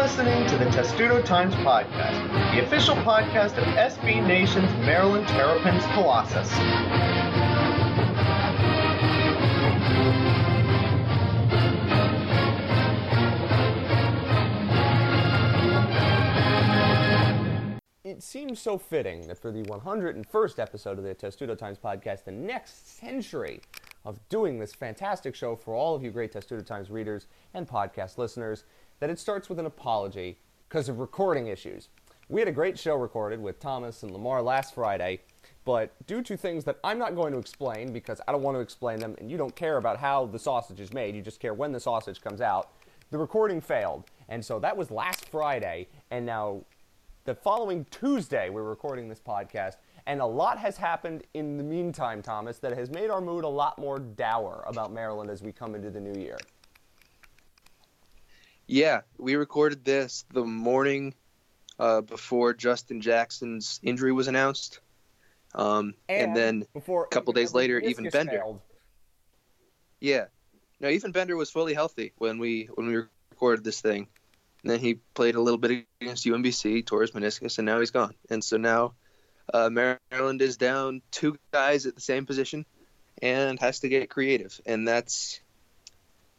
listening to the Testudo Times Podcast, the official podcast of SB Nation's Maryland Terrapins Colossus. It seems so fitting that for the 101st episode of the Testudo Times podcast, the next century of doing this fantastic show for all of you great Testudo Times readers and podcast listeners, that it starts with an apology because of recording issues. We had a great show recorded with Thomas and Lamar last Friday, but due to things that I'm not going to explain because I don't want to explain them and you don't care about how the sausage is made, you just care when the sausage comes out, the recording failed. And so that was last Friday, and now the following Tuesday, we're recording this podcast, and a lot has happened in the meantime, Thomas, that has made our mood a lot more dour about Maryland as we come into the new year. Yeah, we recorded this the morning uh, before Justin Jackson's injury was announced. Um, and, and, then before, a couple days later, Ivan Bender. Failed. Yeah, no, Ivan Bender was fully healthy when we when we recorded this thing. And then he played a little bit against UMBC, tore his meniscus, and now he's gone. And so now uh, Maryland is down two guys at the same position and has to get creative. And that's.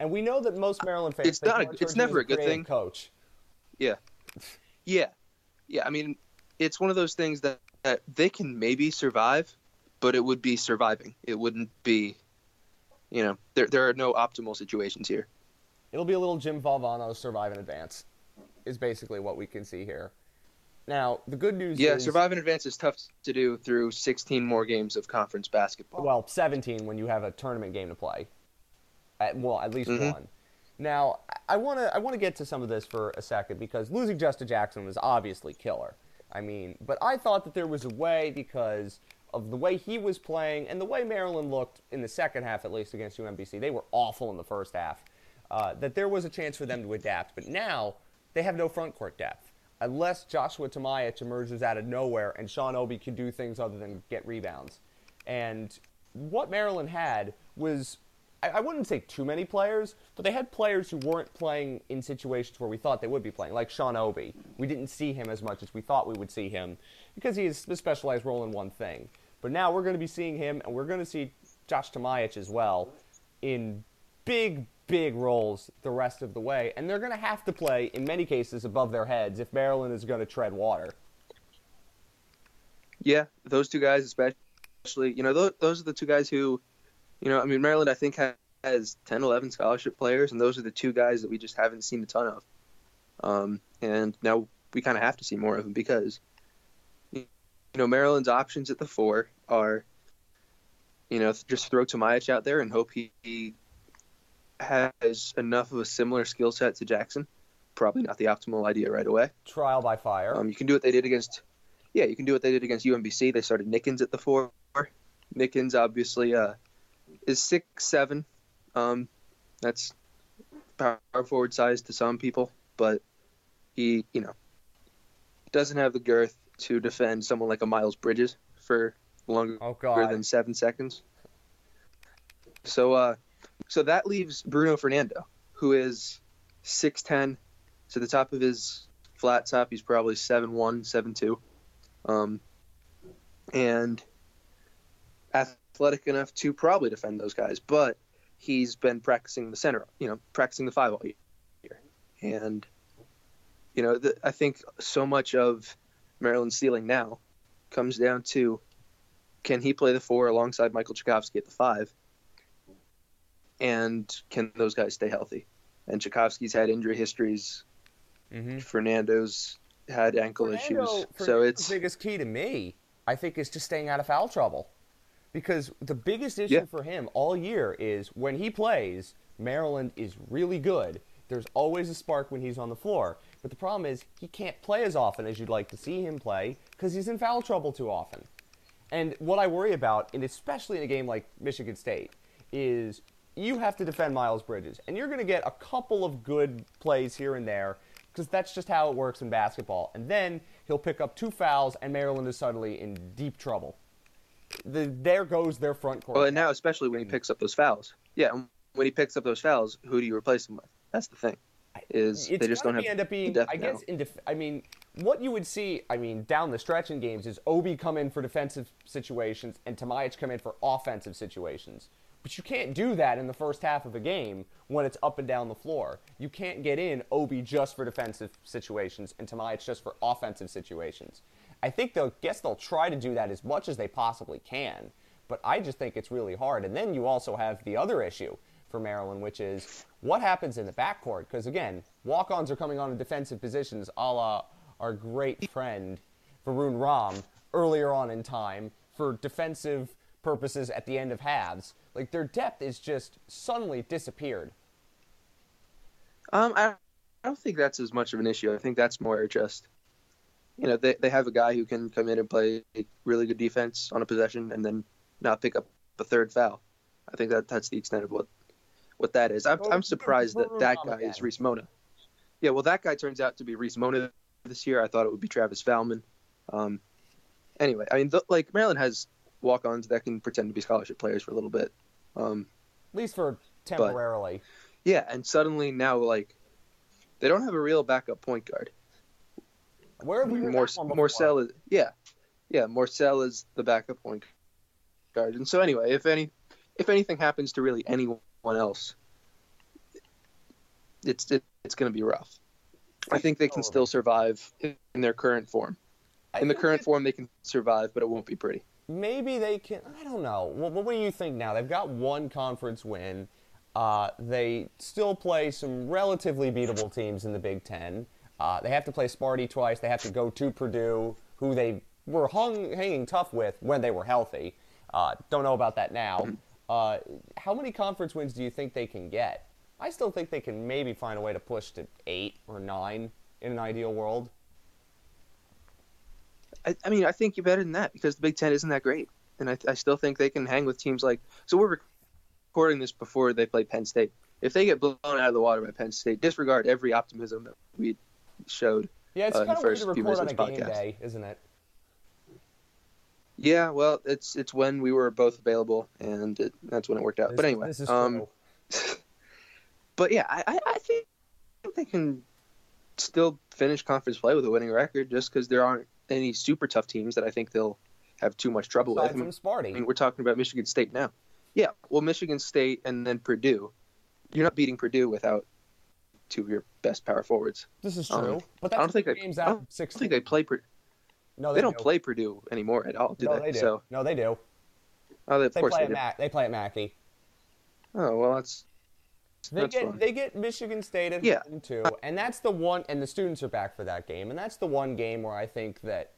And we know that most Maryland fans. It's not. A, it's never a good thing. Coach. Yeah. Yeah. Yeah. I mean, it's one of those things that, that they can maybe survive, but it would be surviving. It wouldn't be. You know, there there are no optimal situations here. It'll be a little Jim Valvano survive in advance is basically what we can see here. Now, the good news yeah, is. survive in advance is tough to do through 16 more games of conference basketball. Well, 17 when you have a tournament game to play. Well, at least mm-hmm. one. Now, I want to I want to get to some of this for a second because losing Justin Jackson was obviously killer. I mean, but I thought that there was a way because of the way he was playing and the way Maryland looked in the second half, at least against UMBC. They were awful in the first half. Uh, that there was a chance for them to adapt. But now they have no front court depth. Unless Joshua Tomaic emerges out of nowhere and Sean Obi can do things other than get rebounds. And what Maryland had was, I, wouldn't say too many players, but they had players who weren't playing in situations where we thought they would be playing, like Sean Obi. We didn't see him as much as we thought we would see him because he has a specialized role in one thing. But now we're going to be seeing him, and we're going to see Josh Tomaic as well in big, big roles the rest of the way, and they're going to have to play, in many cases, above their heads if Maryland is going to tread water. Yeah, those two guys, especially, you know, those, those are the two guys who, you know, I mean, Maryland, I think, has 10, 11 scholarship players, and those are the two guys that we just haven't seen a ton of. Um, and now we kind of have to see more of them because, you know, Maryland's options at the four are, you know, just throw Tomaic out there and hope he, he has enough of a similar skill set to Jackson. Probably not the optimal idea right away. Trial by fire. Um, you can do what they did against, yeah, you can do what they did against UMBC. They started Nickens at the four. Nickens obviously uh, is six seven. Um, that's power forward size to some people, but he, you know, doesn't have the girth to defend someone like a Miles Bridges for longer oh, than seven seconds. So, uh, so that leaves Bruno Fernando, who is 6'10. To the top of his flat top, he's probably 7'1, 7'2. Um, and athletic enough to probably defend those guys, but he's been practicing the center, you know, practicing the five all year. And, you know, the, I think so much of Maryland's ceiling now comes down to can he play the four alongside Michael Cekovsky at the five? and can those guys stay healthy? And Cekovsky's had injury histories. Mm-hmm. Fernando's had ankle Fernando, issues. Fernando's so it's the biggest key to me. I think is just staying out of foul trouble, because the biggest issue yeah. for him all year is when he plays. Maryland is really good. There's always a spark when he's on the floor. But the problem is he can't play as often as you'd like to see him play because he's in foul trouble too often. And what I worry about, and especially in a game like Michigan State, is you have to defend Miles Bridges, and you're going to get a couple of good plays here and there because that's just how it works in basketball. And then he'll pick up two fouls, and Maryland is suddenly in deep trouble. The, there goes their front court. Well, and now especially when he picks up those fouls. Yeah, when he picks up those fouls, who do you replace him with? That's the thing. is it's they just don't have end up being. I guess now. in def- I mean, what you would see, I mean, down the stretch in games is Obi come in for defensive situations and Tomaic come in for offensive situations. But you can't do that in the first half of a game when it's up and down the floor. You can't get in Obi just for defensive situations and Tomaic just for offensive situations. I think they'll guess they'll try to do that as much as they possibly can, but I just think it's really hard. And then you also have the other issue for Maryland, which is what happens in the backcourt. Because again, walk-ons are coming on in defensive positions, a la our great friend Varun Ram earlier on in time for defensive purposes at the end of halves. Like their depth is just suddenly disappeared. Um, I, I don't think that's as much of an issue. I think that's more just, you know, they, they have a guy who can come in and play really good defense on a possession and then not pick up a third foul. I think that that's the extent of what what that is. I'm, I'm surprised that that guy is Reese Mona. Yeah, well, that guy turns out to be Reese Mona this year. I thought it would be Travis Valmon. Um, anyway, I mean, th- like Maryland has walk-ons that can pretend to be scholarship players for a little bit. Um, At least for temporarily. yeah, and suddenly now like they don't have a real backup point guard. Where have we heard Mor- is yeah, yeah. Morsell is the backup point guard, and so anyway, if any, if anything happens to really anyone else, it's it, it's going to be rough. I think they can still survive in in their current form. In the current form, they can survive, but it won't be pretty. maybe they can. I don't know. What, what do you think now? They've got one conference win. Uh, they still play some relatively beatable teams in the Big Ten. Uh, they have to play Sparty twice. They have to go to Purdue, who they were hung, hanging tough with when they were healthy. Uh, don't know about that now. Uh, how many conference wins do you think they can get? I still think they can maybe find a way to push to eight or nine in an ideal world. I, I mean, I think you're better than that because the Big Ten isn't that great, and I, I still think they can hang with teams like. So we're recording this before they play Penn State. If they get blown out of the water by Penn State, disregard every optimism that we showed. Yeah, it's Uh, kind the of weird first to few record on a minutes of game day, isn't it? Yeah, well, it's it's when we were both available, and it, that's when it worked out. This- but anyway, this is um, but yeah, I, I think they can still finish conference play with a winning record, just because there aren't any super tough teams that I think they'll have too much trouble with. Aside mean, from. I mean, we're talking about Michigan State now. Yeah, well, Michigan State and then Purdue. You're not beating Purdue without two of your best power forwards. This is um, true, but I don't think they. games out I don't 16. think they play. No, They, don't do. play Purdue anymore at all, do no, they? they do. So, no, they do. oh, they, of They course play they at do. Mac. They play at Mackey. Oh well, that's They That's get fun. they get Michigan State at Yeah. home too, and that's the one. And the students are back for that game, and that's the one game where I think that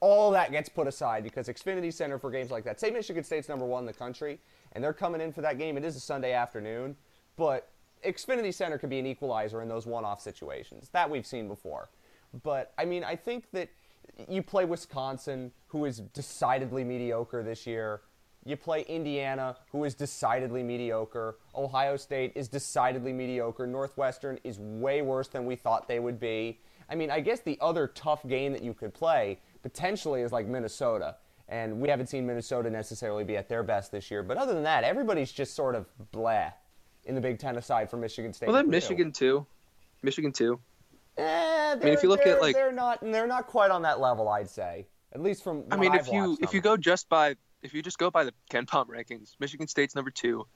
all that gets put aside because Xfinity Center for games like that. Say Michigan State's number one in the country, and they're coming in for that game. It is a Sunday afternoon, but Xfinity Center could be an equalizer in those one-off situations that we've seen before. But I mean, I think that you play Wisconsin, who is decidedly mediocre this year. You play Indiana, who is decidedly mediocre. Ohio State is decidedly mediocre. Northwestern is way worse than we thought they would be. I mean, I guess the other tough game that you could play potentially is like Minnesota. And we haven't seen Minnesota necessarily be at their best this year. But other than that, everybody's just sort of blah in the Big Ten aside from Michigan State. well. Then. Michigan too. Michigan too. Eh, mean, if you look at, like- they're not they're not quite on that level, I'd say. At least from I mean, I've if you if them. you go just by if you just go by the KenPom rankings, Michigan State's number two,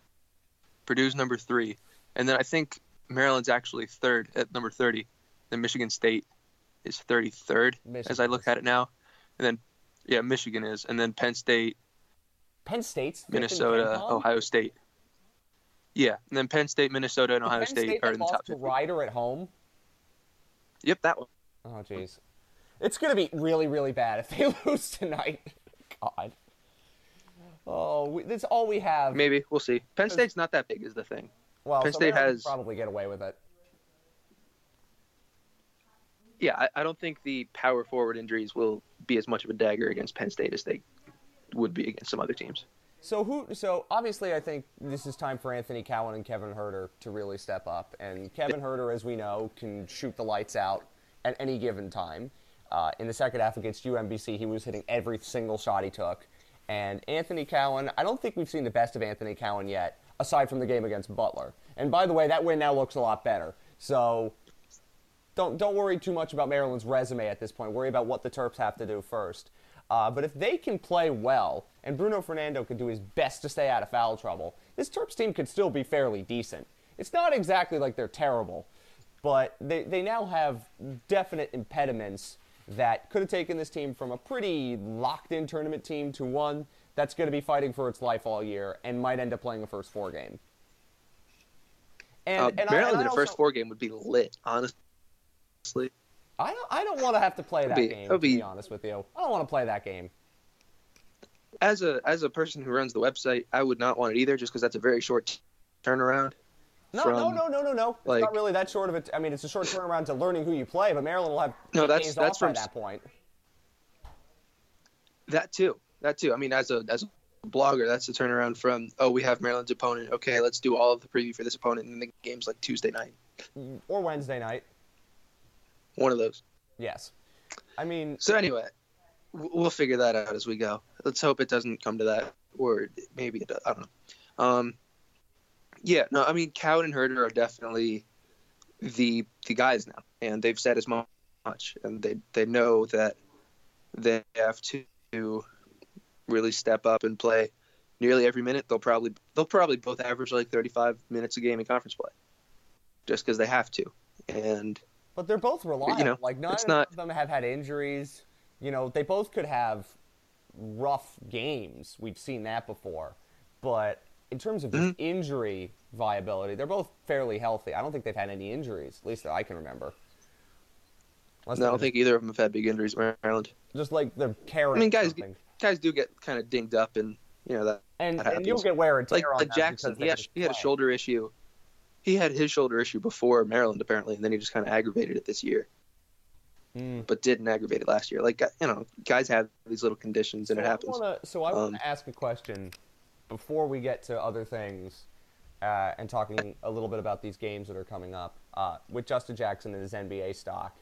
Purdue's number three, and then I think Maryland's actually third at number thirty. Then Michigan State is thirty third as I look at it now, and then yeah, Michigan is, and then Penn State, Penn State's Minnesota, Ohio State. Yeah, and then Penn State, Minnesota, and Ohio Penn State, State are in the top to 50. Ryder at home. Yep, that one. Oh, jeez. It's going to be really, really bad if they lose tonight. God. Oh, we, that's all we have. Maybe we'll see. Penn State's not that big, is the thing. well, Penn so State has- probably get away with it. Yeah, I, I don't think the power forward injuries will be as much of a dagger against Penn State as they would be against some other teams. So who? So obviously, I think this is time for Anthony Cowan and Kevin Huerter to really step up. And Kevin Huerter, as we know, can shoot the lights out at any given time. Uh, in the second half against UMBC, he was hitting every single shot he took. And Anthony Cowan, I don't think we've seen the best of Anthony Cowan yet, aside from the game against Butler. And by the way, that win now looks a lot better. So don't don't worry too much about Maryland's resume at this point. Worry about what the Terps have to do first. Uh, but if they can play well and Bruno Fernando can do his best to stay out of foul trouble, this Terps team could still be fairly decent. It's not exactly like they're terrible, but they, they now have definite impediments that could have taken this team from a pretty locked in tournament team to one that's going to be fighting for its life all year and might end up playing a first four game. And, uh, and Maryland I, and in the first four game would be lit, honestly. I don't, I don't want to have to play that be, game. To be, be honest with you, I don't want to play that game. As a as a person who runs the website, I would not want it either, just because that's a very short turnaround. No, from, no, no, no, no, no. Like, it's not really that short of it. I mean, it's a short turnaround to learning who you play, but Maryland will have no. That's that's from that point. That too. That too. I mean, as a as a blogger, that's a turnaround from oh, we have Maryland's opponent. Okay, let's do all of the preview for this opponent, and the game's like Tuesday night mm, or Wednesday night. One of those. Yes. I mean. So anyway, we'll figure that out as we go. Let's hope it doesn't come to that, or maybe it does. I don't know. Um, yeah, no, I mean Cowan and Huerter are definitely the the guys now, and they've said as much, and they they know that they have to really step up and play nearly every minute. They'll probably they'll probably both average like 35 minutes a game in conference play, just because they have to. And but they're both reliable. You know, like none not, of them have had injuries. You know, they both could have rough games. We've seen that before, but in terms of mm-hmm. injury viability, they're both fairly healthy. I don't think they've had any injuries, at least that I can remember. no, I don't think either of them have had big injuries. Maryland, just like the carrying. I mean, guys, guys do get kind of dinged up, and you know that. And, that and you'll get wear and tear like, on like Jackson. He had, he had a shoulder issue. He had his shoulder issue before Maryland apparently, and then he just kind of aggravated it this year. Mm. But didn't aggravate it last year. Like you know, guys have these little conditions, and so it happens. I wanna, so I want to um, ask a question before we get to other things uh, and talking a little bit about these games that are coming up uh, with Justin Jackson and his NBA stock.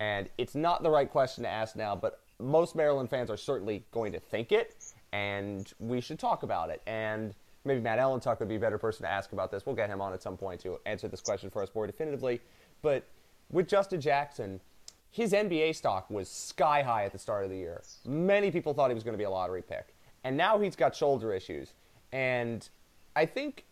And it's not the right question to ask now, but most Maryland fans are certainly going to think it, and we should talk about it. And maybe Matt Ellentuck would be a better person to ask about this. We'll get him on at some point to answer this question for us more definitively. But with Justin Jackson, his NBA stock was sky high at the start of the year. Many people thought he was going to be a lottery pick. And now he's got shoulder issues. And I think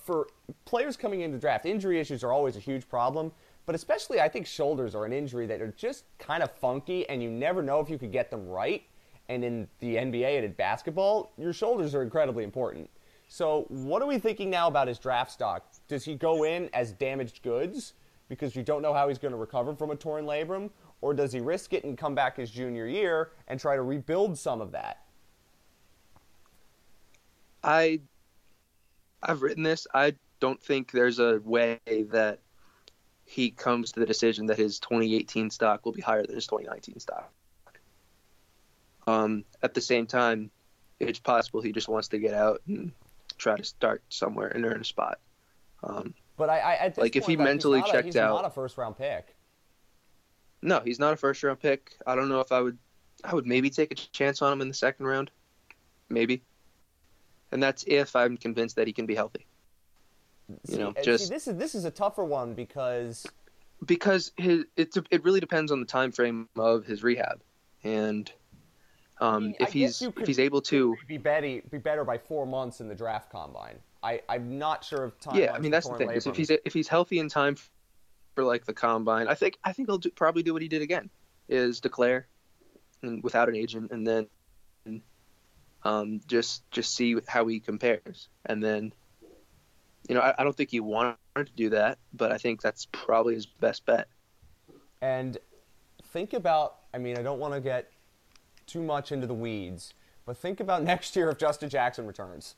for players coming into draft, injury issues are always a huge problem. But especially, I think shoulders are an injury that are just kind of funky, and you never know if you could get them right. And in the NBA and in basketball, your shoulders are incredibly important. So, what are we thinking now about his draft stock? Does he go in as damaged goods because you don't know how he's going to recover from a torn labrum? Or does he risk it and come back his junior year and try to rebuild some of that? I I've written this. I don't think there's a way that he comes to the decision that his 2018 stock will be higher than his 2019 stock. Um, at the same time, it's possible he just wants to get out and try to start somewhere and earn a spot. Um, but I, I like point, if he like, mentally he's checked a, he's out, not a first round pick. No, he's not a first round pick. I don't know if I would. I would maybe take a chance on him in the second round, maybe and that's if I'm convinced that he can be healthy. See, you know, just see, this is this is a tougher one because because his it's it really depends on the time frame of his rehab, and um, if he's if he's able to be better be better by four months in the draft combine. I I'm not sure of time. Yeah, I mean that's the thing. Is if he's if he's healthy in time for like the combine, I think I think he'll do, probably do what he did again, is declare, and without an agent, and then um, just just see how he compares, and then you know I, I don't think he wanted to do that, but I think that's probably his best bet. And think about I mean I don't want to get too much into the weeds, but think about next year if Justin Jackson returns,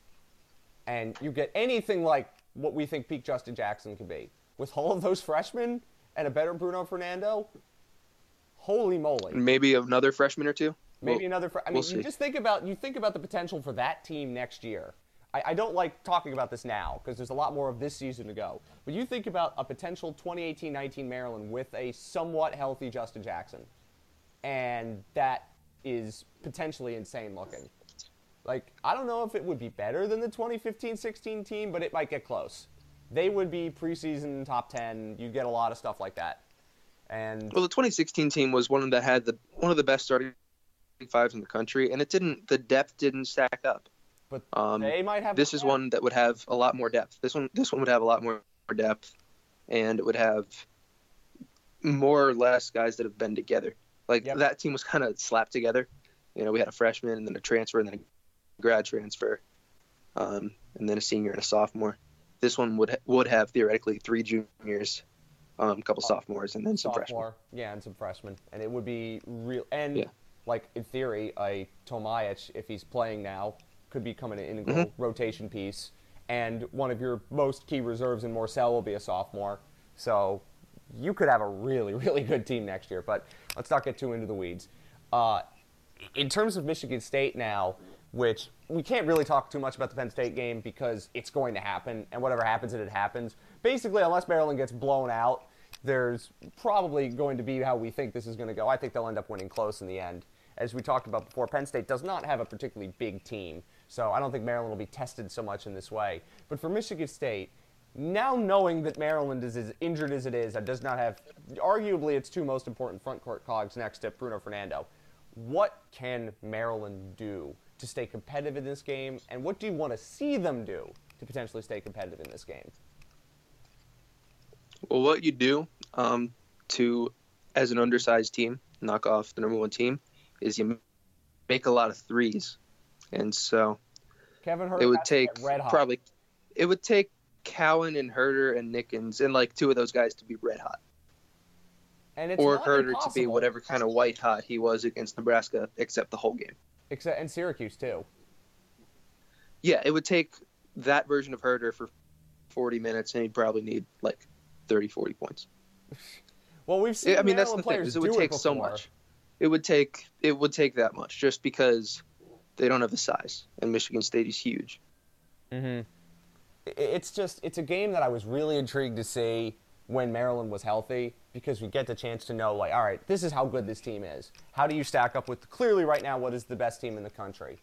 and you get anything like what we think peak Justin Jackson could be with all of those freshmen and a better Bruno Fernando. Holy moly! Maybe another freshman or two. Maybe we'll, another. Fr- I mean, we'll you just think about you think about the potential for that team next year. I, I don't like talking about this now because there's a lot more of this season to go. But you think about a potential 2018-19 Maryland with a somewhat healthy Justin Jackson, and that is potentially insane looking. Like I don't know if it would be better than the 2015-16 team, but it might get close. they would be preseason top 10. You get a lot of stuff like that. And Well, the 2016 team was one that had the one of the best starting fives in the country, and it didn't. The depth didn't stack up. but Um, they might have this is one that would have a lot more depth. This one, this one would have a lot more depth, and it would have more or less guys that have been together. Like Yep. that team was kind of slapped together. You know, we had a freshman and then a transfer and then a grad transfer, um, and then a senior and a sophomore. This one would would have theoretically three juniors, um, a couple sophomores, and then some freshmen. yeah, and some freshmen, and it would be real. And Yeah. like in theory, a Tomaic, if he's playing now, could become an integral Mm-hmm. rotation piece. And one of your most key reserves in Morsell will be a sophomore, so you could have a really, really good team next year. But let's not get too into the weeds. Uh, in terms of Michigan State now, which we can't really talk too much about the Penn State game because it's going to happen, and whatever happens, it happens. Basically, unless Maryland gets blown out, there's probably going to be how we think this is going to go. I think they'll end up winning close in the end. As we talked about before, Penn State does not have a particularly big team, so I don't think Maryland will be tested so much in this way. But for Michigan State, now knowing that Maryland is as injured as it is and does not have, arguably, its two most important front court cogs next to Bruno Fernando, what can Maryland do to stay competitive in this game, and what do you want to see them do to potentially stay competitive in this game? Well, what you do um, to, as an undersized team, knock off the number one team, is you make a lot of threes, and so Kevin Hurt it would take get red hot. probably, it would take Cowan and Huerter and Nickens and like two of those guys to be red hot, and it's or Huerter to be whatever kind of white hot he was against Nebraska, except the whole game. Except and Syracuse too. Yeah, it would take that version of Huerter for 40 minutes, and he'd probably need like 30, 40 points. Well, we've seen I mean, that's the thing. Is it would take so much. It would take it would take that much just because they don't have the size, and Michigan State is huge. I- It's just it's a game that I was really intrigued to see when Maryland was healthy because we get the chance to know like all right this is how good this team is. How do you stack up with clearly right now what is the best team in the country,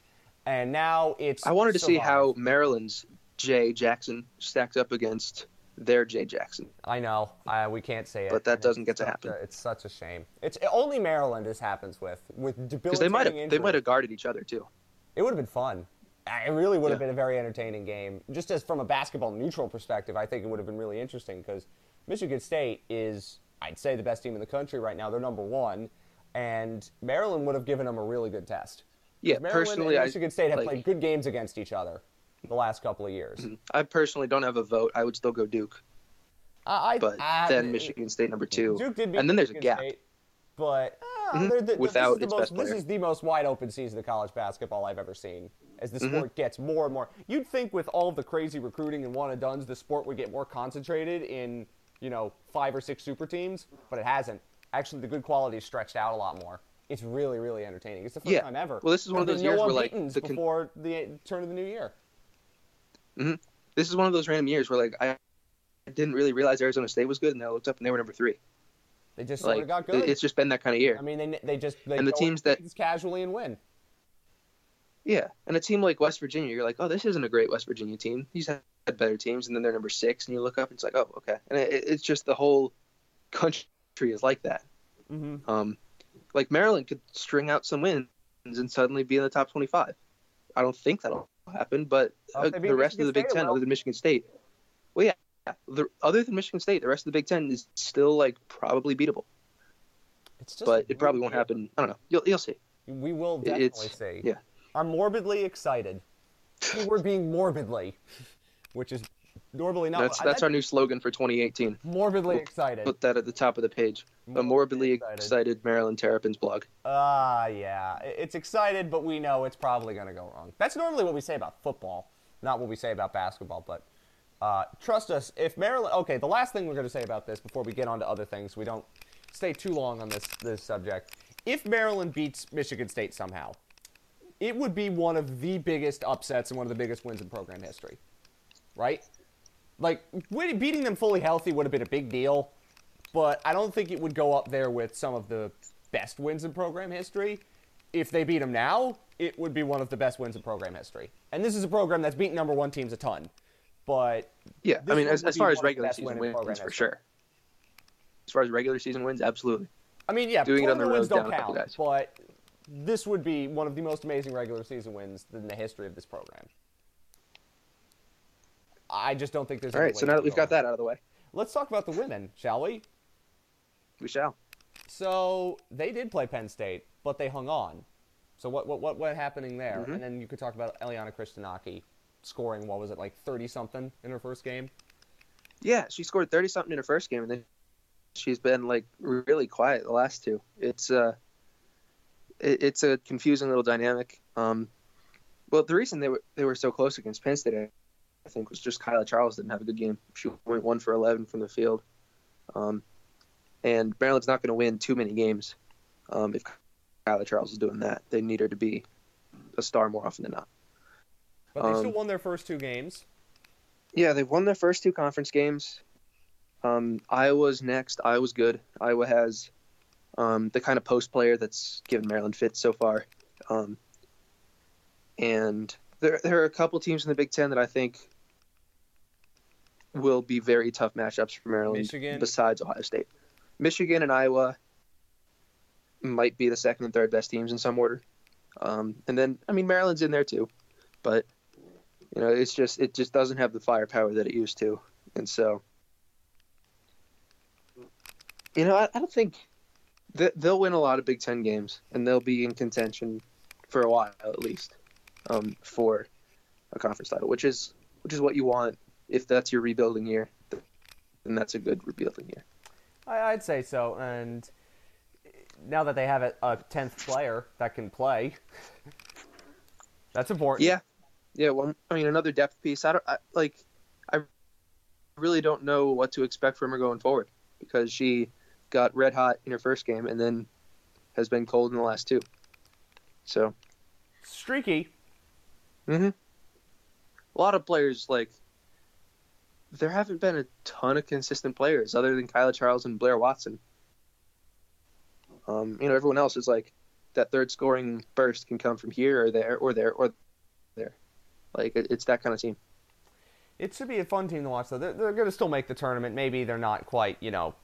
and now it's I wanted to see how Maryland's Jay Jackson stacked up against their Jay Jackson. I know I, we can't say it, But that doesn't get to happen. a- it's such a shame. It's only Maryland this happens with with Because they might have they might have guarded each other too. It would have been fun. It really would have Yeah. been a very entertaining game. Just as from a basketball neutral perspective, I think it would have been really interesting because Michigan State is, I'd say, the best team in the country right now. They're number one, and Maryland would have given them a really good test. Yeah, Maryland personally, and I Michigan State have like, played good games against each other the last couple of years. I personally don't have a vote. I would still go Duke, I, I- but I- then Michigan State number two, Duke did beat and then there's a gap. State, but uh, Mhm. they're the- Without this is, its most, this is the most wide open season of college basketball I've ever seen. As the Mm-hmm. sport gets more and more, you'd think with all the crazy recruiting and one and duns, the sport would get more concentrated in you know five or six super teams, but it hasn't. Actually, the good quality is stretched out a lot more. It's really, really entertaining. It's the first Yeah. time ever. Well, this is one of those years no where, like, the con- before the turn of the new year. This is one of those random years where like I didn't really realize Arizona State was good, and then I looked up and they were number three. They just sort Like of got good. it's just been that kind of year. I mean, they they just they And the teams that- casually and win. Yeah, and a team like West Virginia, you're like, oh, this isn't a great West Virginia team. These had better teams, and then they're number six, and you look up and it's like, oh, okay. And it, it's just the whole country is like that. Mm-hmm. Um, like Maryland could string out some wins and suddenly be in the top 25. I don't think that'll happen, but uh, the rest of the Big State, Ten, will. other than Michigan State, well, yeah, the, other than Michigan State, the rest of the Big Ten is still like probably beatable, It's just but it probably won't happen. I don't know. You'll you'll see. We will definitely it's- see. yeah. I'm morbidly excited. We're being morbidly, which is normally not. That's I- that's our new slogan for 2018. morbidly excited. Put that at the top of the page. A morbidly excited. excited Maryland Terrapins blog. Ah, yeah. It's excited, but we know it's probably going to go wrong. That's normally what we say about football, not what we say about basketball. But uh, trust us, if Maryland. Okay, the last thing we're going to say about this before we get on to other things, we don't stay too long on this this subject. If Maryland beats Michigan State somehow, it would be one of the biggest upsets and one of the biggest wins in program history, right? Like beating them fully healthy would have been a big deal, but I don't think it would go up there with some of the best wins in program history. If they beat them now, it would be one of the best wins in program history. And this is a program that's beaten number one teams a ton. But Yeah, I mean, as, as far as regular season winning wins, for sure. As far as regular season wins, absolutely. I mean, yeah, Doing it on the wins road don't down a couple count, guys. but this would be one of the most amazing regular season wins in the history of this program. I just don't think there's. All any right, so now that we've go got that out of the way, let's talk about the women, shall we? we shall. So they did play Penn State, but they hung on. So what what what what happening there? Mm-hmm. And then you could talk about Eleanna Christinaki scoring what was it like thirty something in her first game? Yeah, she scored thirty something in her first game, and then she's been like really quiet the last two. It's uh, it, it's a confusing little dynamic. Um, well, the reason they were they were so close against Penn State, I think, was just Kaila Charles didn't have a good game. She went one for eleven from the field, um, and Maryland's not going to win too many games um, if Kaila Charles is doing that. They need her to be a star more often than not. But they Um, still won their first two games. Yeah, they've won their first two conference games. Um, Iowa's next. Iowa's good. Iowa has um, the kind of post player that's given Maryland fits so far. Um, and there, there are a couple teams in the Big Ten that I think will be very tough matchups for Maryland Michigan. besides Ohio State. Michigan and Iowa might be the second and third best teams in some order. Um, and then, I mean, Maryland's in there too. But you know, it's just it just doesn't have the firepower that it used to, and so you know, I, I don't think they'll win a lot of Big Ten games, and they'll be in contention for a while at least um, for a conference title, which is which is what you want if that's your rebuilding year. Then that's a good rebuilding year. I, I'd say so. And now that they have a, a tenth player that can play, that's important. Yeah, yeah. Well, I mean, another depth piece. I don't I, like. I really don't know what to expect from her going forward because she got red hot in her first game and then has been cold in the last two. So, Streaky. hmm a lot of players like there haven't been a ton of consistent players other than Kaila Charles and Blair Watson. Um, you know, everyone else is like that third scoring burst can come from here or there or there or there. Like it's that kind of team. It should be a fun team to watch, though. They're, they're going to still make the tournament. Maybe they're not quite, you know,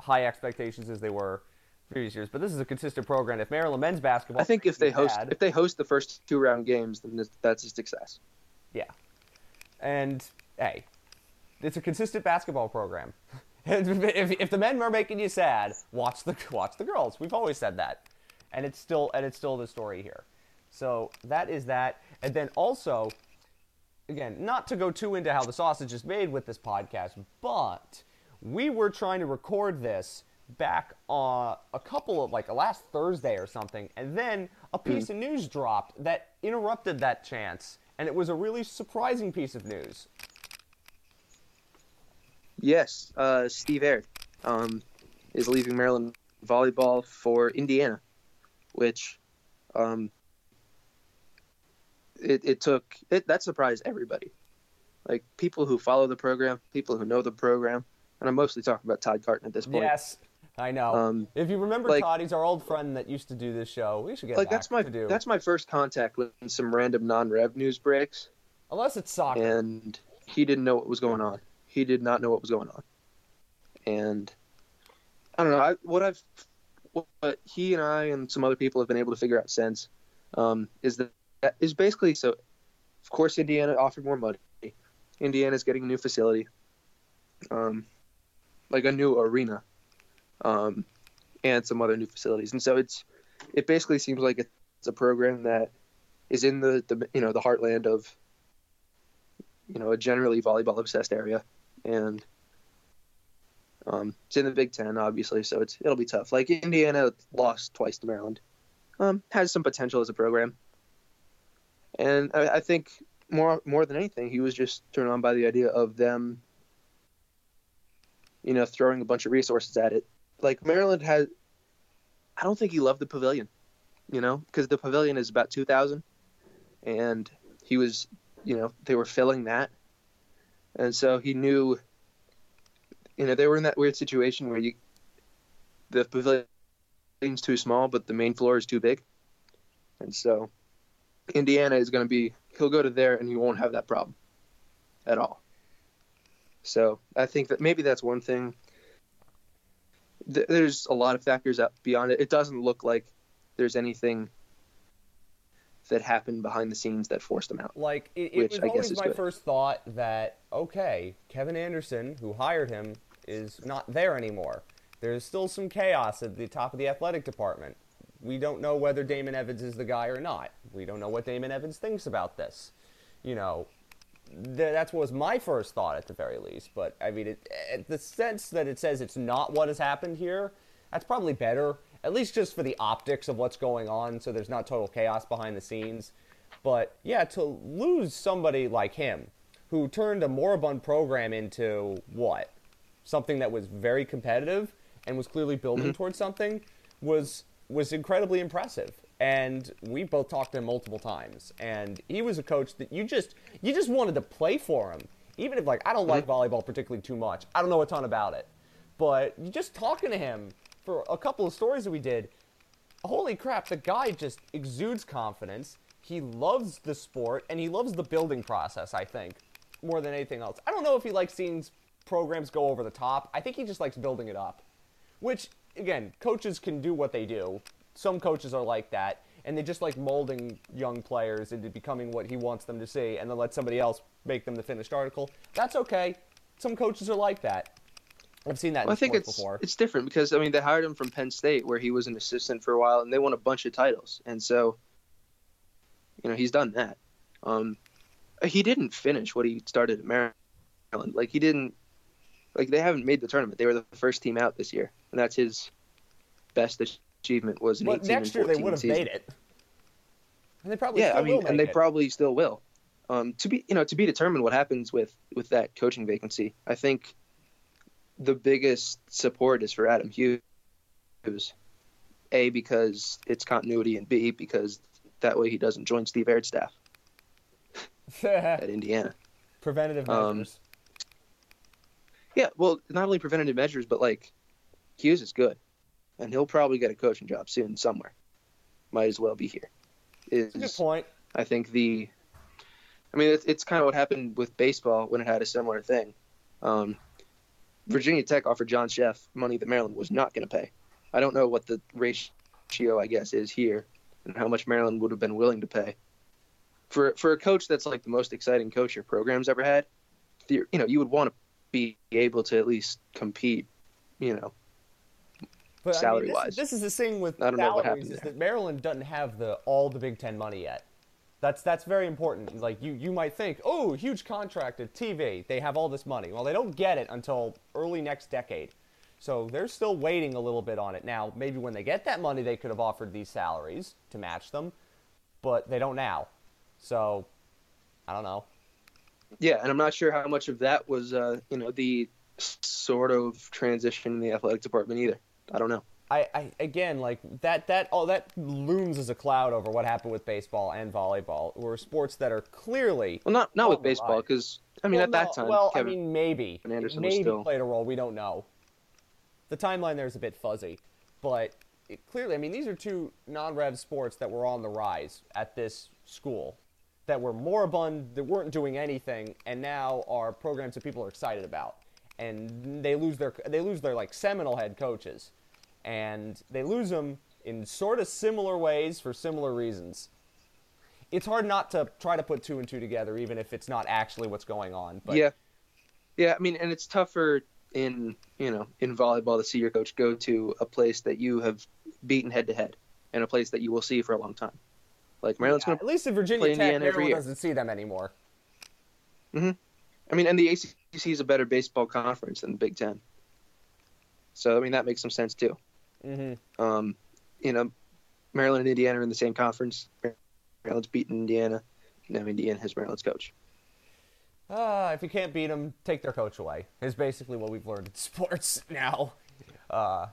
high expectations as they were previous years, but this is a consistent program. If Maryland men's basketball, I think if they host bad- if they host the first two round games, then this, that's a success. Yeah. And hey, it's a consistent basketball program. If, if the men are making you sad, watch the watch the girls. We've always said that, and it's still and it's still the story here. So that is that. And then also, again, not to go too into how the sausage is made with this podcast, but we were trying to record this back on a couple of like last Thursday or something, and then a piece of news dropped that interrupted that chance, and it was a really surprising piece of news. Yes, uh, Steve Aird um, is leaving Maryland volleyball for Indiana, which um, it, it took it, that surprised everybody. Like people who follow the program, people who know the program, and I'm mostly talking about Todd Carton at this point. Yes, I know. Um, if you remember like- Todd, he's our old friend that used to do this show. We should get like that's my to do. that's my first contact with some random non-rev news breaks, Unless it's soccer. and he didn't know what was going on. He did not know what was going on, and I don't know. I, what I've what he and I and some other people have been able to figure out since um, is that is basically so. Of course, Indiana offered more money. Indiana's getting a new facility, um, like a new arena, um, and some other new facilities, and so it's it basically seems like it's a program that is in the, the you know the heartland of you know a generally volleyball obsessed area, and um, it's in the Big Ten, obviously, so it's it'll be tough. Like Indiana lost twice to Maryland, um, has some potential as a program, and I, I think more more than anything, he was just turned on by the idea of them, you know, throwing a bunch of resources at it. Like Maryland had, I don't think he loved the pavilion, you know, because the pavilion is about two thousand, and he was, you know, they were filling that, and so he knew you know, they were in that weird situation where you the pavilion's too small, but the main floor is too big, and so Indiana is going to be he'll go to there and he won't have that problem at all. So I think that maybe that's one thing. Th- There's a lot of factors out beyond it. It doesn't look like there's anything that happened behind the scenes that forced him out. Like it, it Which was I always my good. first thought that okay, Kevin Anderson, who hired him, is not there anymore. There's still some chaos at the top of the athletic department. We don't know whether Damon Evans is the guy or not. We don't know what Damon Evans thinks about this. You know, th- that was my first thought at the very least. But I mean, it, it, the sense that it says it's not what has happened here, that's probably better. At least just for the optics of what's going on, so there's not total chaos behind the scenes. But yeah, to lose somebody like him, who turned a moribund program into what? Something that was very competitive and was clearly building mm-hmm. towards something, was was incredibly impressive. And we both talked to him multiple times. And he was a coach that you just you just wanted to play for him. Even if like I don't like mm-hmm. volleyball particularly too much. I don't know a ton about it. But you just talking to him for a couple of stories that we did, holy crap, the guy just exudes confidence. He loves the sport and he loves the building process, I think, more than anything else. I don't know if he likes seeing programs go over the top. I think he just likes building it up. Which, again, coaches can do what they do. Some coaches are like that, and they just like molding young players into becoming what he wants them to see, and then let somebody else make them the finished article. That's okay. Some coaches are like that. I've seen that Well, I think it's before. it's different because I mean they hired him from Penn State where he was an assistant for a while and they won a bunch of titles and so you know he's done that. Um, he didn't finish what he started at Maryland. Like he didn't like they haven't made the tournament. They were the first team out this year and that's his best achievement was an But 18 next year they would have made it. And they probably Yeah, still I mean, will and they it. probably still will. Um, to be, you know, to be determined what happens with with that coaching vacancy. I think the biggest support is for Adam Hughes. A because it's continuity, and B because that way he doesn't join Steve Aird's staff at Indiana. Preventative Um, measures. Yeah, well, not only preventative measures, but like Hughes is good, and he'll probably get a coaching job soon somewhere. Might as well be here. Is Good point. I think the, I mean, it's, it's kind of what happened with baseball when it had a similar thing. Um, Virginia Tech offered John Szefc money that Maryland was not going to pay. I don't know what the ratio, I guess, is here and how much Maryland would have been willing to pay. For for a coach that's like the most exciting coach your program's ever had, you know, you would want to be able to at least compete, you know. But I mean, this, this is the thing with I don't salaries is that Maryland doesn't have the all the Big Ten money yet. That's that's very important. Like you you might think, oh, huge contract at TV, they have all this money. Well, they don't get it until early next decade. So they're still waiting a little bit on it. Now, maybe when they get that money, they could have offered these salaries to match them, but they don't now. So I don't know. Yeah, and I'm not sure how much of that was, uh, you know, the sort of transition in the athletic department either. I don't know. I, I again like that that all that looms as a cloud over what happened with baseball and volleyball, were sports that are clearly Well, not not with baseball because I mean Well, at that no, time, Well, Kevin, I mean, maybe. Anderson maybe still- played a role. We don't know. The timeline there is a bit fuzzy, but it, clearly, I mean, these are two non-rev sports that were on the rise at this school, that were moribund, that weren't doing anything, and now are programs that people are excited about. And they lose their they lose their like seminal head coaches, and they lose them in sort of similar ways for similar reasons. It's hard not to try to put two and two together, even if it's not actually what's going on. But yeah, yeah. I mean, and it's tougher in you know in volleyball to see your coach go to a place that you have beaten head to head, and a place that you will see for a long time. Like Maryland's Yeah, going to at least in Virginia Tech, Indiana Maryland doesn't see them anymore. to. I mean, and the ACC is a better baseball conference than the Big Ten. So I mean that makes some sense too. Mm-hmm. Um, you know, Maryland and Indiana are in the same conference. Maryland's beaten Indiana. Now Indiana has Maryland's coach. Uh, if you can't beat them, take their coach away. Is basically what we've learned in sports now. Uh,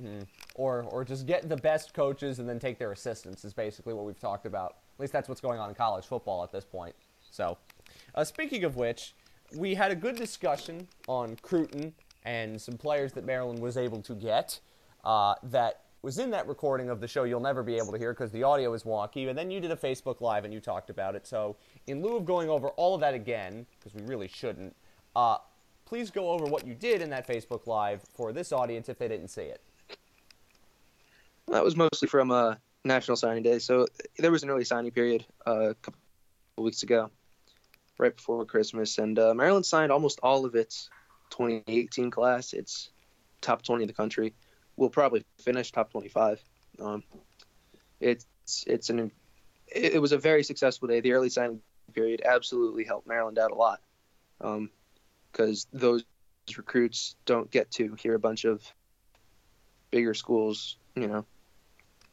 mm, or or just get the best coaches and then take their assistants is basically what we've talked about. At least that's what's going on in college football at this point. So, uh, speaking of which, we had a good discussion on Cruton and some players that Maryland was able to get. Uh, that was in that recording of the show you'll never be able to hear because the audio is wonky. And then you did a Facebook Live and you talked about it. So, in lieu of going over all of that again, because we really shouldn't, uh, please go over what you did in that Facebook Live for this audience if they didn't see it. That was mostly from uh, National Signing Day. So there was an early signing period uh, a couple weeks ago, right before Christmas, and uh, Maryland signed almost all of its 2018 class. It's top 20 in the country. We'll probably finish top 25. Um, it's it's an it, it was a very successful day. The early signing period absolutely helped Maryland out a lot because um, those recruits don't get to hear a bunch of bigger schools, you know,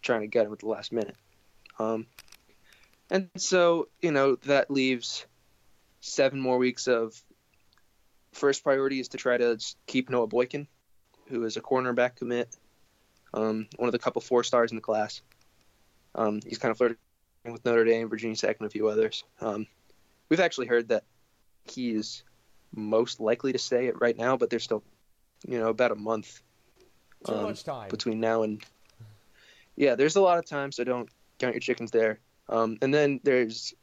trying to get them at the last minute. Um, and so, you know, that leaves seven more weeks of first priority is to try to keep Noah Boykin, who is a cornerback commit, um, one of the couple four stars in the class. Um, he's kind of flirting with Notre Dame, Virginia Tech, and a few others. Um, we've actually heard that he is most likely to stay it right now, but there's still, you know, about a month. Too um, much time between now and. Yeah, there's a lot of time, so don't count your chickens there. Um, and then there's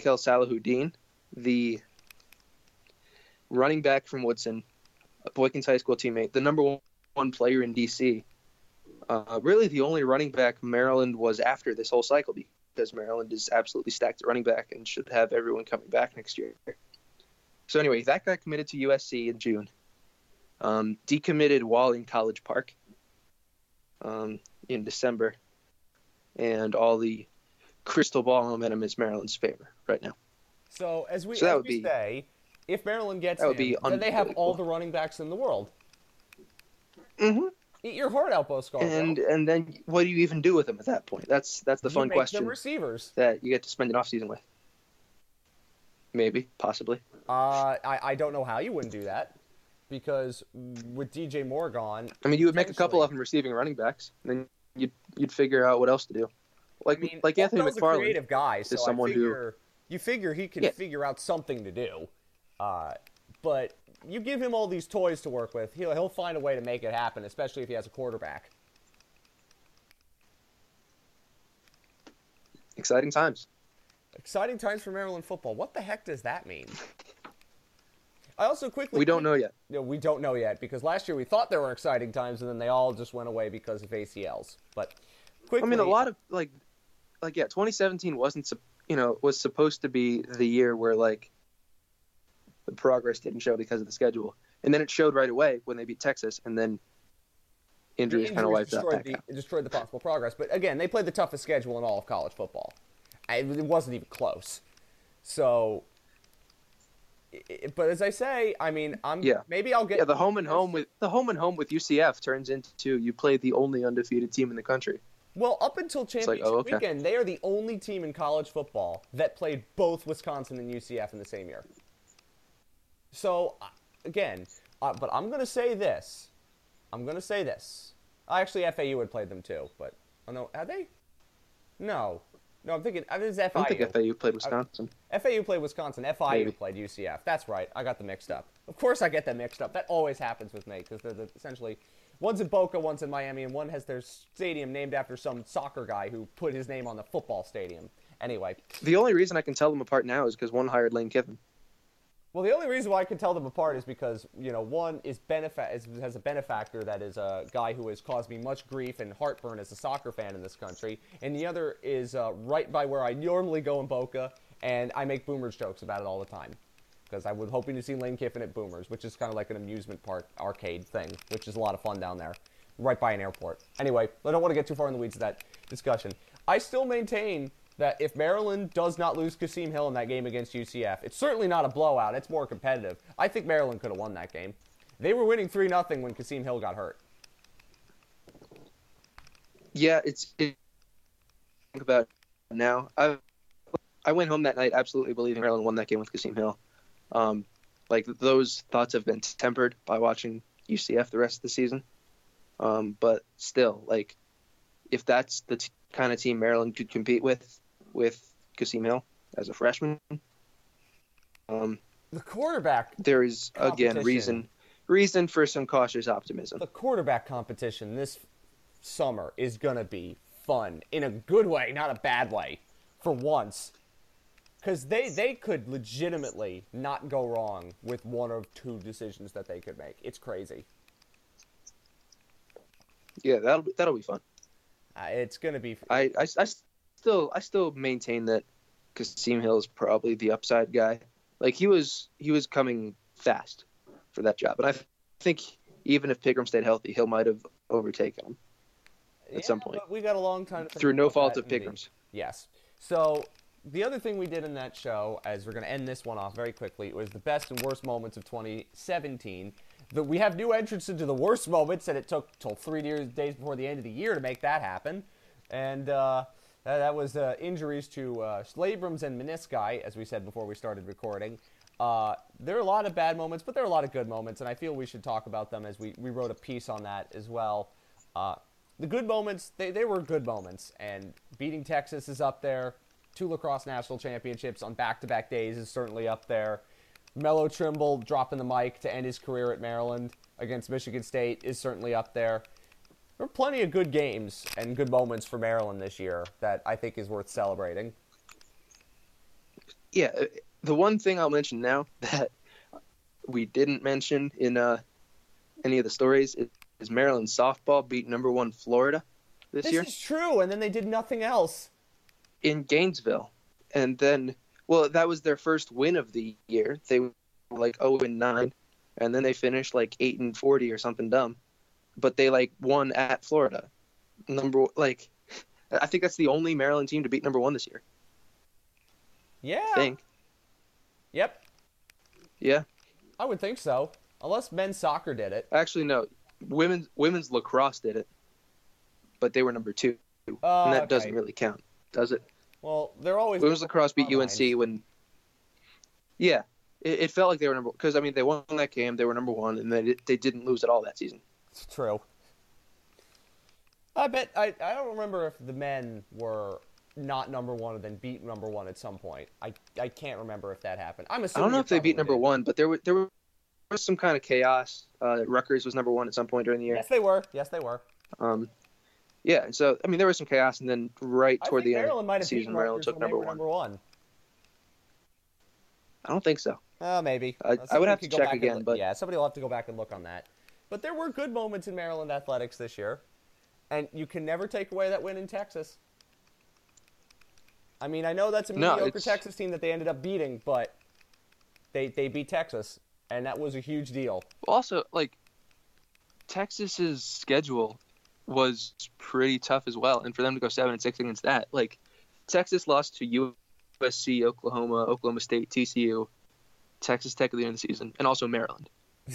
Michael Salahuddin, the running back from Woodson, a Boykin's High School teammate, the number one player in DC. Uh, really, the only running back Maryland was after this whole cycle because Maryland is absolutely stacked at running back and should have everyone coming back next year. So anyway, that guy committed to USC in June. Um, decommitted while in College Park um, in December, and all the crystal ball momentum is Maryland's favor right now. So as we, so that as would we be, say, if Maryland gets him, then they have all the running backs in the world. Mm-hmm. Eat your heart out, Bo Scarborough. And and then what do you even do with them at that point? That's that's the you fun make question. Them receivers that you get to spend an off season with. Maybe, possibly. Uh, I I don't know how you wouldn't do that, because with DJ Moore gone, I mean, you would make a couple of them receiving running backs, and then you'd you'd figure out what else to do. Like I mean, like Anthony McFarland, a creative guy, so is someone figure, who you figure he can yeah. figure out something to do. Uh, but you give him all these toys to work with, he'll he'll find a way to make it happen, especially if he has a quarterback. Exciting times. Exciting times for Maryland football. What the heck does that mean? I also quickly We don't know yet. No, we don't know yet because last year we thought there were exciting times and then they all just went away because of ACLs. But quickly, I mean, a lot of like, like yeah, 2017 wasn't you know was supposed to be the year where like the progress didn't show because of the schedule. And then it showed right away when they beat Texas, and then injuries, injuries kind of wiped destroyed the, out. destroyed the possible progress. But again, they played the toughest schedule in all of college football. it wasn't even close. So, but as I say, I mean, I'm yeah. maybe I'll get yeah the home and home with the home and home with UCF turns into you play the only undefeated team in the country. Well, up until championship like, oh, okay. weekend, they are the only team in college football that played both Wisconsin and UCF in the same year. So, uh, again, uh, but I'm going to say this. I'm going to say this. Actually, FAU had played them too, but oh no, had they? No, no. I'm thinking it was FIU. I think FAU played Wisconsin. Uh, FAU played Wisconsin. FIU Maybe. played UCF. That's right. I got them mixed up. Of course, I get them mixed up. That always happens with me because they're the, essentially one's in Boca, one's in Miami, and one has their stadium named after some soccer guy who put his name on the football stadium. Anyway, the only reason I can tell them apart now is because one hired Lane Kiffin. Well, the only reason why I can tell them apart is because you know one is benefa- is, has a benefactor that is a guy who has caused me much grief and heartburn as a soccer fan in this country, and the other is uh, right by where I normally go in Boca, and I make Boomers jokes about it all the time because I was hoping to see Lane Kiffin at Boomers, which is kind of like an amusement park arcade thing, which is a lot of fun down there, right by an airport. Anyway, I don't want to get too far in the weeds of that discussion. I still maintain that if Maryland does not lose Kasim Hill in that game against UCF, it's certainly not a blowout. It's more competitive. I think Maryland could have won that game. They were winning 3 0 when Kasim Hill got hurt. Yeah, it's. It, think about now. I I went home that night absolutely believing Maryland won that game with Kasim Hill. Um, like those thoughts have been tempered by watching UCF the rest of the season. Um, but still, like if that's the t- kind of team Maryland could compete with, with Kasim Hill as a freshman. Um, the quarterback. There is again reason reason for some cautious optimism. The quarterback competition this summer is gonna be fun in a good way, not a bad way, for once. Because they they could legitimately not go wrong with one or two decisions that they could make. It's crazy. Yeah, that'll be, that'll be fun. Uh, it's gonna be. I, I, I still I still maintain that Kasim Hill is probably the upside guy. Like he was he was coming fast for that job, but I think even if Pigrome stayed healthy, Hill might have overtaken him at Yeah, some point we got a long time through no fault of. Pigrome's. Yes. So the other thing we did in that show, as we're going to end this one off very quickly, was the best and worst moments of 2017. The, we have new entrants into the worst moments, and it took till three years, days before the end of the year to make that happen. And uh, that, that was uh, injuries to uh, labrums and menisci, as we said before we started recording. Uh, there are a lot of bad moments, but there are a lot of good moments, and I feel we should talk about them as we, we wrote a piece on that as well. Uh, the good moments, they, they were good moments, and beating Texas is up there. Two lacrosse national championships on back to back days is certainly up there. Melo Trimble dropping the mic to end his career at Maryland against Michigan State is certainly up there. There were plenty of good games and good moments for Maryland this year that I think is worth celebrating. Yeah, uh, the one thing I'll mention now that we didn't mention in uh, any of the stories is, is Maryland softball beat number one Florida this, This year This is true, and then they did nothing else. In Gainesville, and then well that was their first win of the year. They were like zero and nine, and then they finished like eight and forty or something dumb, but they like won at Florida, number like. I think that's the only Maryland team to beat number one this year. Yeah. I think. Yep. Yeah. I would think so. Unless men's soccer did it. Actually, no. Women's women's lacrosse did it, but they were number two, Oh, and that oh, okay. doesn't really count, does it? Well, they're always Women's lacrosse beat UNC lines. when. Yeah, it, it felt like they were number because I mean they won that game, they were number one, and they they didn't lose at all that season. It's true. I bet I, I don't remember if the men were not number one and then beat number one at some point. I, I can't remember if that happened. I'm I don't know if they beat number did. one, but there were there was some kind of chaos. Uh, Rutgers was number one at some point during the year. Yes, they were. Yes, they were. Um, yeah, and so I mean there was some chaos, and then right I toward the end Maryland might of the have season, Maryland took number one. number one. I don't think so. Uh, maybe. I- Uh, I would have to check again, look- but- yeah, somebody will have to go back and look on that. But there were good moments in Maryland athletics this year, and you can never take away that win in Texas. I mean, I know that's a mediocre it's- Texas team that they ended up beating, but they they beat Texas, and that was a huge deal. Also, like Texas's schedule was pretty tough as well, and for them to go seven and six against that, like Texas lost to USC, Oklahoma, Oklahoma State, TCU, Texas Tech at the end of the season, and also Maryland.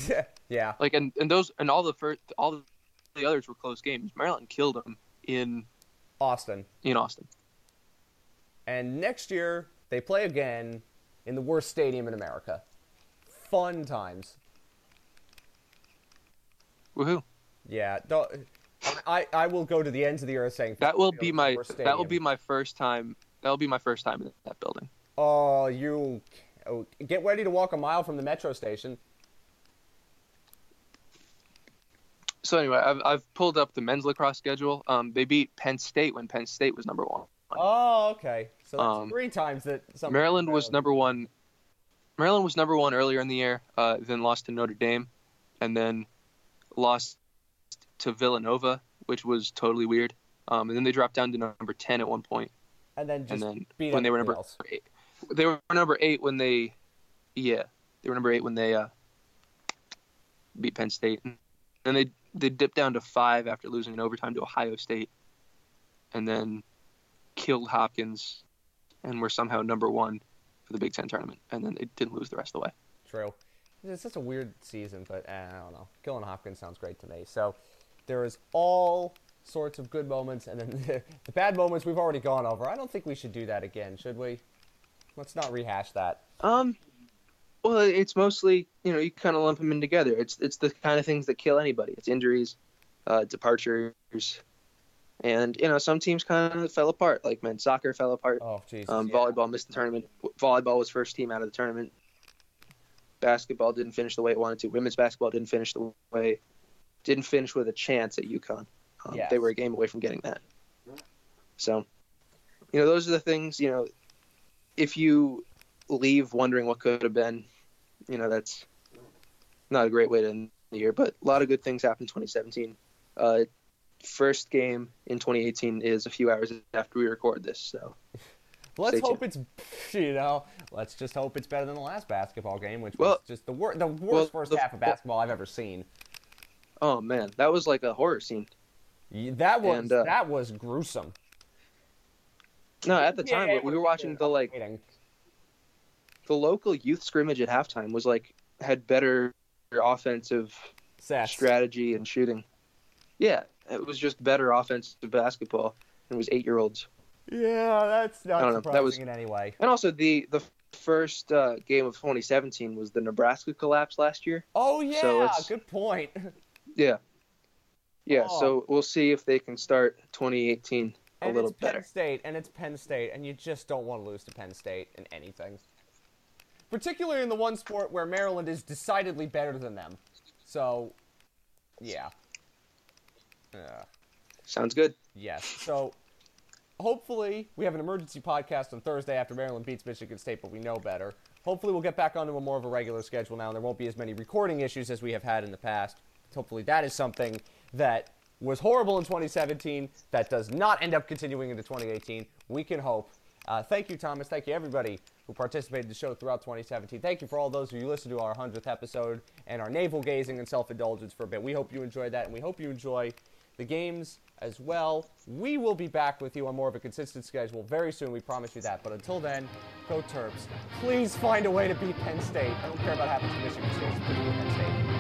yeah, yeah. Like, and, and those and all the first all the others were close games. Maryland killed them in Austin. in Austin. And next year they play again in the worst stadium in America. Fun times. Woohoo! Yeah, don't, I I will go to the ends of the earth saying That will be my that will be my first time. That will be my first time in that building. Oh, you oh, get ready to walk a mile from the metro station. So anyway, I've, I've pulled up the men's lacrosse schedule. Um, they beat Penn State when Penn State was number one. Oh, okay. So that's Um, three times that Maryland was number one. Maryland was number one earlier in the year, uh, then lost to Notre Dame, and then lost to Villanova, which was totally weird. Um, and then they dropped down to number ten at one point. and then just and then when they were number else. eight, they were number eight when they, yeah, they were number eight when they uh, beat Penn State. And then they they dipped down to five after losing in overtime to Ohio State, and then killed Hopkins, and were somehow number one for the Big Ten tournament, and then they didn't lose the rest of the way. True. It's just a weird season, but eh, I don't know. Killing Hopkins sounds great to me. So there is all sorts of good moments, and then the, the bad moments we've already gone over. I don't think we should do that again, should we? Let's not rehash that. Um, well, it's mostly you know you kind of lump them in together. It's it's the kind of things that kill anybody. It's injuries, uh, departures, and you know some teams kind of fell apart. Like men's soccer fell apart. Oh, Jesus. Um, yeah. Volleyball missed the tournament. Volleyball was first team out of the tournament. Basketball didn't finish the way it wanted to. Women's basketball didn't finish the way, didn't finish with a chance at UConn. Um, Yes. They were a game away from getting that. So, you know, those are the things. You know, if you leave wondering what could have been, you know that's not a great way to end the year. But a lot of good things happened in 2017. Uh, first game in 2018 is a few hours after we record this, so Let's hope it's, you know, let's just hope it's better than the last basketball game, which Well- was just the, wor- the worst well, first the- half of basketball I've ever seen. Oh man, that was like a horror scene. Y- That was And, uh, that was gruesome. No, at the Yeah, time we were watching the like frustrating. the local youth scrimmage at halftime was like had better offensive Seth. strategy and shooting. Yeah, it was just better offensive basketball. And it was eight year olds, Yeah, that's not surprising that was- in any way. and also the the first uh, game of 2017 was the Nebraska collapse last year. Oh yeah, So good point. Yeah, yeah. Oh. So we'll see if they can start 2018 a and little it's Penn better. State, and it's Penn State, and you just don't want to lose to Penn State in anything. Particularly in the one sport where Maryland is decidedly better than them. So, yeah. Yeah. Sounds good. Yes. So hopefully we have an emergency podcast on Thursday after Maryland beats Michigan State, but we know better. Hopefully we'll get back onto a more of a regular schedule now, and there won't be as many recording issues as we have had in the past. Hopefully that is something that was horrible in 2017 that does not end up continuing into 2018. We can hope. Uh, thank you, Thomas. Thank you, everybody who participated in the show throughout 2017. Thank you for all those who listened to our 100th episode and our navel gazing and self indulgence for a bit. We hope you enjoyed that, and we hope you enjoy the games as well. We will be back with you on more of a consistent schedule very soon. We promise you that. But until then, go Terps. Please find a way to beat Penn State. I don't care about happens to Michigan State. Please beat Penn State.